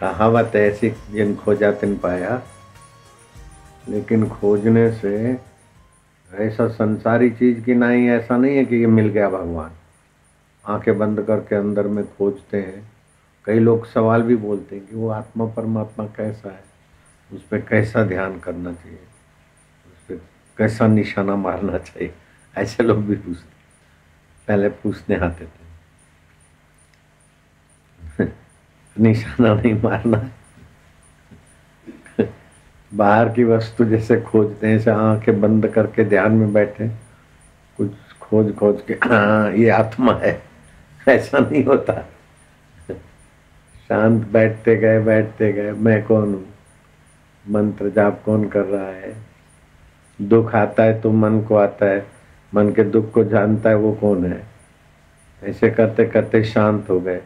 कहावत ऐसी जिन खोजा तिन पाया। लेकिन खोजने से ऐसा संसारी चीज़ की ना ही ऐसा नहीं है कि ये मिल गया भगवान। आँखें बंद करके अंदर में खोजते हैं। कई लोग सवाल भी बोलते हैं कि वो आत्मा परमात्मा कैसा है? उस पर कैसा ध्यान करना चाहिए? उस पर कैसा निशाना मारना चाहिए? ऐसे लोग भी पूछते पहले पूछने आते थे। निशाना नहीं मारना। बाहर की वस्तु जैसे खोजते हैं आँखें बंद करके ध्यान में बैठे कुछ खोज खोज के हाँ ये आत्मा है। ऐसा नहीं होता। शांत बैठते गए बैठते गए, मैं कौन हूँ? मंत्र जाप कौन कर रहा है? दुख आता है तो मन को आता है, मन के दुख को जानता है वो कौन है? ऐसे करते करते शांत हो गए।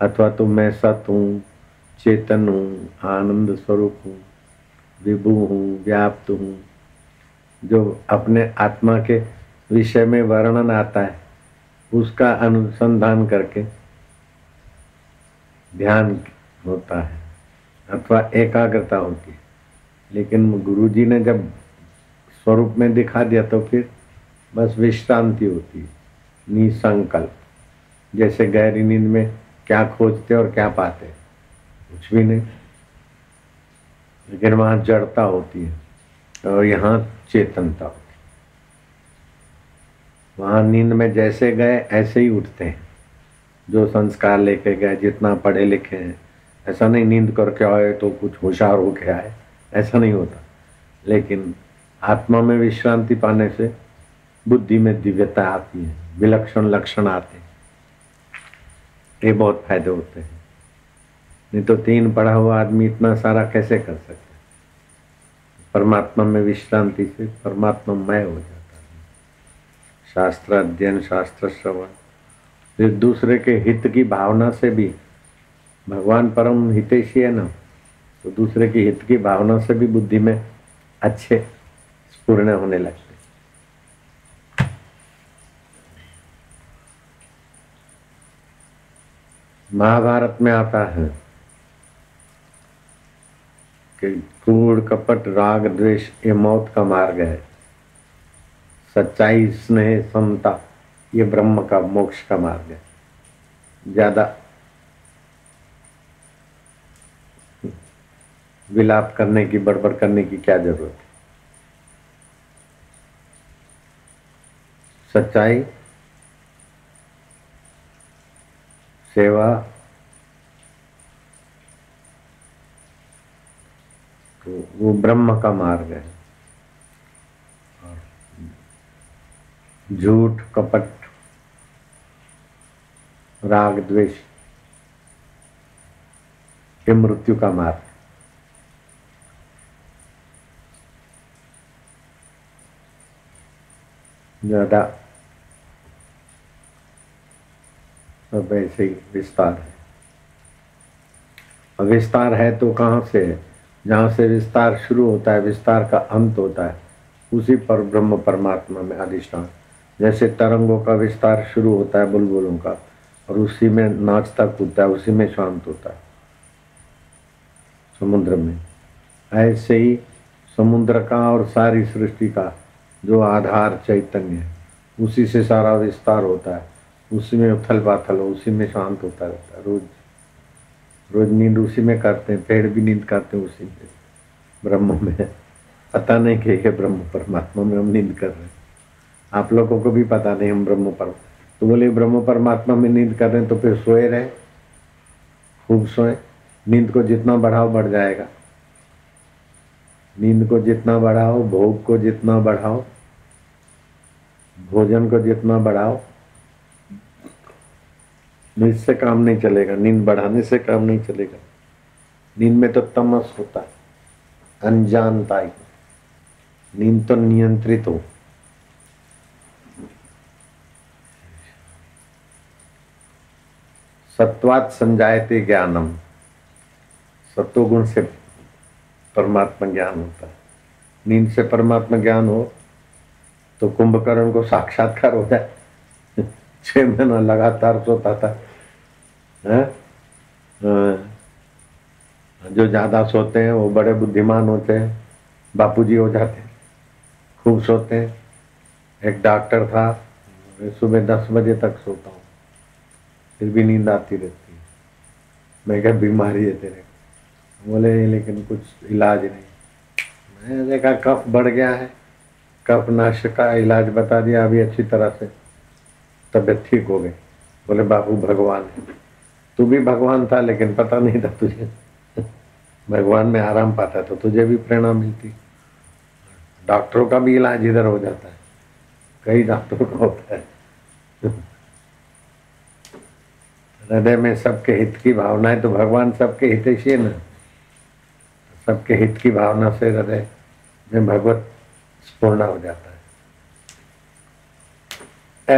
अथवा तो मैं सत हूँ चेतन हूँ आनंद स्वरूप हूँ विभु हूँ व्याप्त हूँ जो अपने आत्मा के विषय में वर्णन आता है, उसका अनुसंधान करके ध्यान होता है, अथवा एकाग्रता होती है। लेकिन गुरु जी ने जब स्वरूप में दिखा दिया तो फिर बस विश्रांति होती है, निसंकल्प। जैसे गहरी नींद में क्या खोजते और क्या पाते? कुछ भी नहीं। लेकिन वहाँ जड़ता होती है और यहाँ चेतनता होती वहाँ नींद में जैसे गए, ऐसे ही उठते हैं। जो संस्कार लेके गए, जितना पढ़े लिखे हैं। ऐसा नहीं नींद करके आए तो कुछ होशियार होके आए। ऐसा नहीं होता। लेकिन आत्मा में विश्रांति पाने से बुद्धि में दिव्यता आती है, विलक्षण लक्षण आते हैं। ये बहुत फ़ायदे होते हैं। नहीं तो तीन पढ़ा हुआ आदमी इतना सारा कैसे कर सकता परमात्मा में विश्रांति से परमात्मा मय हो जाता है। शास्त्र अध्ययन, शास्त्र श्रवण फिर दूसरे के हित की भावना से भी। भगवान परम हितेशी है ना तो दूसरे के हित की भावना से भी बुद्धि में अच्छे पूर्ण होने लगते महाभारत में आता है कि कूड़, कपट, राग, द्वेष, ये मौत का मार्ग है। सच्चाई, स्नेह, समता, ये ब्रह्म का, मोक्ष का मार्ग है। ज़्यादा विलाप करने की, बड़बड़ करने की क्या ज़रूरत है? सच्चाई सेवा तो वो ब्रह्म का मार्ग है। झूठ, कपट, राग, द्वेष, ये मृत्यु का मार्ग ज़्यादा सब ऐसे ही विस्तार है। और विस्तार है तो कहाँ से है? जहाँ से विस्तार शुरू होता है, विस्तार का अंत होता है, उसी पर ब्रह्म परमात्मा में अधिष्ठान। जैसे तरंगों का विस्तार शुरू होता है बुलबुलों का, और उसी में नाचता कूदता है, उसी में शांत होता है। समुद्र में ऐसे ही समुद्र का और सारी सृष्टि का जो आधार चैतन्य है, उसी से सारा विस्तार होता है। उसी में उथल पाथल हो उसी में शांत होता रहता है रोज। रोज नींद उसी में करते हैं, पेड़ भी नींद करते हैं उसी में, ब्रह्म में। पता नहीं कि ये ब्रह्म परमात्मा में हम नींद कर रहे हैं। आप लोगों को भी पता नहीं हम ब्रह्म पर तो बोले ब्रह्म परमात्मा में नींद कर रहे हैं तो फिर सोए रहे, खूब सोए। नींद को जितना बढ़ाओ बढ़ जाएगा। नींद को जितना बढ़ाओ, भोग को जितना बढ़ाओ, भोजन को जितना बढ़ाओ इससे काम नहीं चलेगा, नींद बढ़ाने से काम नहीं चलेगा। नींद में तो तमस होता है अनजानता ही नींद तो नियंत्रित हो। सत्वात संजायते ज्ञानम। सत्वगुण से परमात्मा ज्ञान होता है। नींद से परमात्मा ज्ञान हो तो कुंभकर्ण को साक्षात्कार हो जाए। छह महीना लगातार सोता था। है? जो ज़्यादा सोते हैं, वो बड़े बुद्धिमान होते हैं, बापूजी हो जाते हैं, खूब सोते हैं। एक डॉक्टर था सुबह दस बजे तक सोता हूँ, फिर भी नींद आती रहती है। मैं क्या बीमारी है तेरे? बोले, लेकिन कुछ इलाज नहीं। मैंने देखा, कफ बढ़ गया है। कफ नाश का इलाज बता दिया, अभी अच्छी तरह से तबीयत ठीक हो गई। बोले बाबू भगवान है। तू भी भगवान था, लेकिन पता नहीं था तुझे। भगवान में आराम पाता तो तुझे भी प्रेरणा मिलती। डॉक्टरों का भी इलाज इधर हो जाता है। कई डॉक्टरों का होता है। हृदय में सबके हित की भावना है तो भगवान सबके हितेशी है ना। सबके हित की भावना से हृदय में भगवत स्पूर्ण हो जाता है।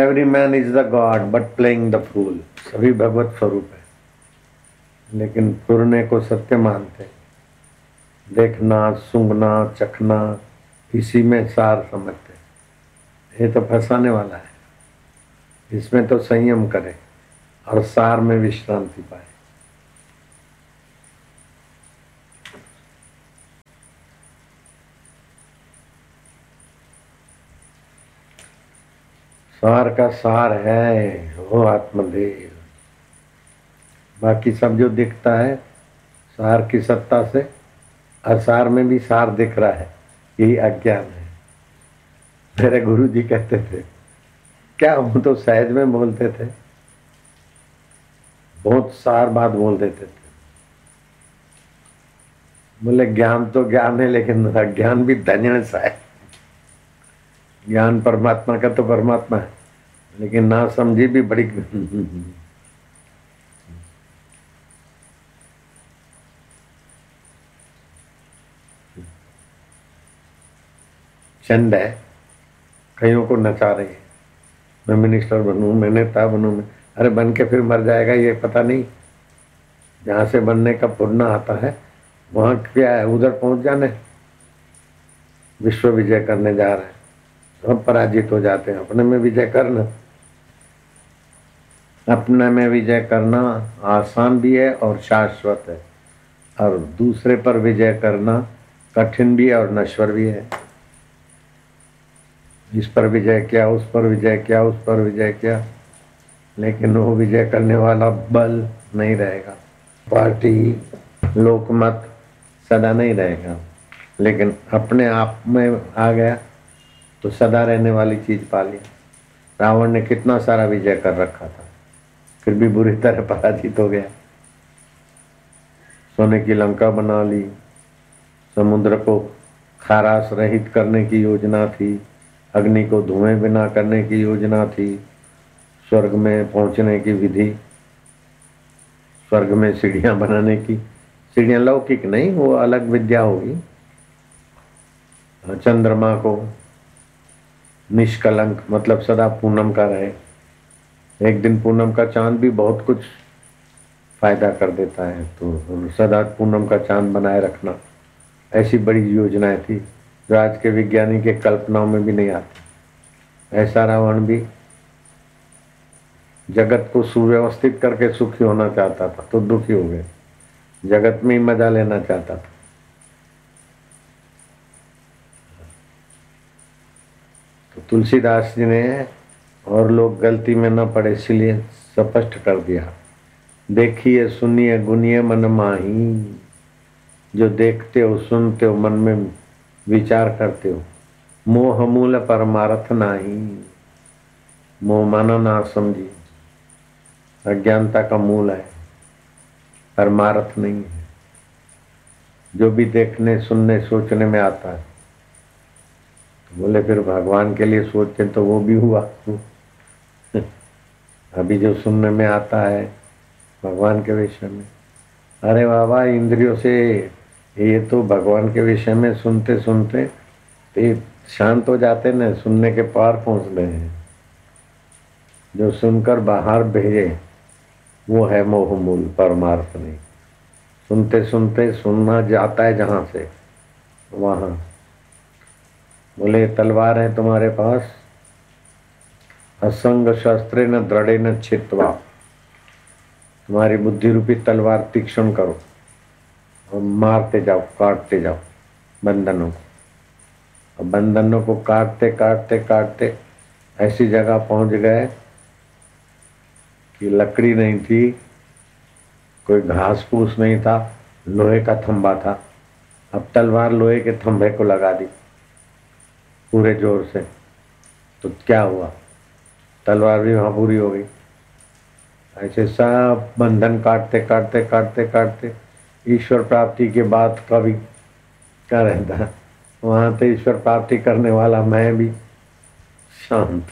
Every man is the god but playing the fool सभी भगवत स्वरूप है। लेकिन पूर्णे को सत्य मानते। देखना, सूंघना, चखना, इसी में सार समझते। ये तो फंसाने वाला है। इसमें तो संयम करे और सार में विश्रांति पाए। सार का सार है वो आत्मदेव। बाकी सब जो दिखता है, सार की सत्ता से असार में भी सार दिख रहा है, यही अज्ञान है। मेरे गुरु जी कहते थे, क्या हम तो सहज में बोलते थे? बहुत सार बात बोल देते थे। बोले, ज्ञान तो ज्ञान है, लेकिन अज्ञान भी धन्य सा है। ज्ञान परमात्मा का तो परमात्मा है, लेकिन ना समझी भी बड़ी चंद है। कईयों को नचा रही है। मैं मिनिस्टर बनूं, मैं नेता बनूं, मैं अरे बन के फिर मर जाएगा, ये पता नहीं। जहाँ से बनने का पुरना आता है, वहाँ क्या है? उधर पहुँच जाने। विश्व विजय करने जा रहे हैं। सब पराजित हो जाते हैं। अपने में विजय करना। अपने में विजय करना आसान भी है और शाश्वत है। और दूसरे पर विजय करना कठिन भी है और नश्वर भी है। इस पर विजय किया, उस पर विजय किया, उस पर विजय किया। लेकिन वो विजय करने वाला बल नहीं रहेगा। पार्टी, लोकमत सदा नहीं रहेगा। लेकिन अपने आप में आ गया तो सदा रहने वाली चीज़ पा ली रावण ने कितना सारा विजय कर रखा था। फिर भी बुरी तरह पराजित हो गया। सोने की लंका बना ली। समुद्र को खारास रहित करने की योजना थी। अग्नि को धुएँ बिना करने की योजना थी, स्वर्ग में पहुँचने की विधि, स्वर्ग में सीढ़ियाँ बनाने की। सीढ़ियाँ लौकिक नहीं, वो अलग विद्या होगी। चंद्रमा को निष्कलंक मतलब सदा पूनम का रहे। एक दिन पूनम का चाँद भी बहुत कुछ फ़ायदा कर देता है तो सदा पूनम का चाँद बनाए रखना। ऐसी बड़ी योजनाएँ थी। जो आज के विज्ञानी के कल्पनाओं में भी नहीं आती। ऐसा रावण भी जगत को सुव्यवस्थित करके सुखी होना चाहता था तो दुखी हो गए। जगत में ही मज़ा लेना चाहता था। तो तुलसीदास जी ने और लोग गलती में न पड़े, इसलिए स्पष्ट कर दिया। देखिए, सुनिए, गुनिए मन माही। जो देखते हो, सुनते हो, मन में विचार करते हो। मोह मूल परमार्थ नाही। मोह माना ना समझी। अज्ञानता का मूल है। परमार्थ नहीं है। जो भी देखने, सुनने, सोचने में आता है। तो बोले, फिर भगवान के लिए सोचते तो वो भी हुआ। अभी जो सुनने में आता है, भगवान के विषय में। अरे बाबा, इंद्रियों से ये तो भगवान के विषय में सुनते सुनते ये शांत हो जाते न सुनने के पार पहुँच गए हैं। जो सुनकर बाहर भेजे, वो है मोह मूल परमार्थ नहीं सुनते सुनते सुनना जाता है जहाँ से? वहाँ। बोले, तलवार है तुम्हारे पास? असंग शस्त्र न दृढ़ न छित्वा। तुम्हारी बुद्धि रूपी तलवार तीक्ष्ण करो। और मारते जाओ, काटते जाओ बंधनों को। और बंधनों को काटते काटते काटते ऐसी जगह पहुँच गए कि लकड़ी नहीं थी, कोई घास फूस नहीं था, लोहे का थंबा था। अब तलवार लोहे के थंबे को लगा दी पूरे ज़ोर से। तो क्या हुआ? तलवार भी वहाँ पूरी हो गई। ऐसे सब बंधन काटते काटते काटते काटते ईश्वर प्राप्ति के बाद कभी क्या रहता वहाँ तो ईश्वर प्राप्ति करने वाला मैं भी शांत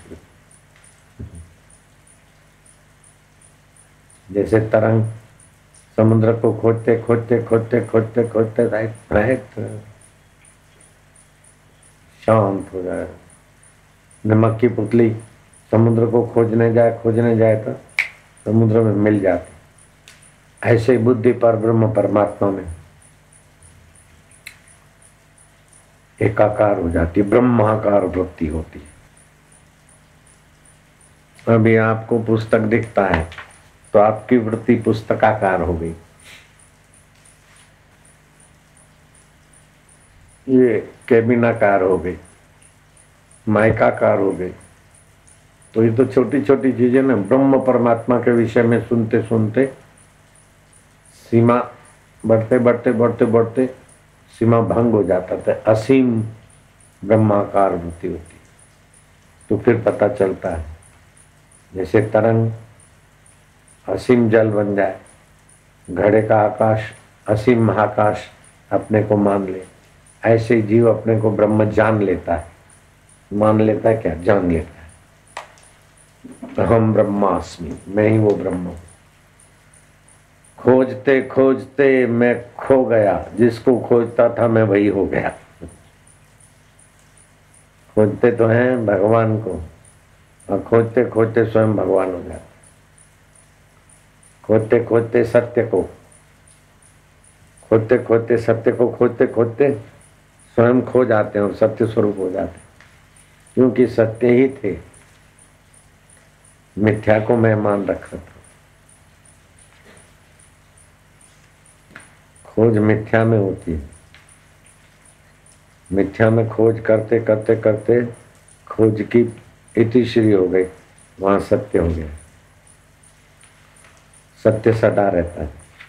जैसे तरंग समुद्र को खोजते खोजते खोजते खोजते खोजते राइट शांत हो जाए। नमक की पुतली समुद्र को खोजने जाए खोजने जाए तो समुद्र में मिल जाती। ऐसे बुद्धि पर, ब्रह्म परमात्मा में एकाकार हो जाती ब्रह्माकार वृत्ति होती अभी आपको पुस्तक दिखता है तो आपकी वृत्ति पुस्तकाकार हो गई। ये कैबिनाकार हो गई, माइकाकार हो गई। तो ये तो छोटी छोटी चीज़ें ना, ब्रह्म परमात्मा के विषय में सुनते सुनते सीमा बढ़ते बढ़ते बढ़ते बढ़ते सीमा भंग हो जाता था, असीम ब्रह्माकार वृत्ति होती। तो फिर पता चलता है, जैसे तरंग असीम जल बन जाए, घड़े का आकाश असीम महाकाश अपने को मान ले, ऐसे जीव अपने को ब्रह्म जान लेता है। मान लेता है क्या? जान लेता है। हम ब्रह्मास्मि, मैं ही वो ब्रह्म खोजते खोजते मैं खो गया। जिसको खोजता था मैं वही हो गया। खोजते तो हैं भगवान को, और खोजते खोजते स्वयं भगवान हो जाते खोजते खोजते सत्य को, खोजते खोजते सत्य को खोजते खोजते स्वयं खो जाते हैं और सत्य स्वरूप हो जाते क्योंकि सत्य ही थे। मिथ्या को मैं मान रखा था। खोज मिथ्या में होती है। मिथ्या में खोज करते करते करते खोज की इतिश्री हो गई, वहाँ सत्य हो गया। सत्य सदा रहता है।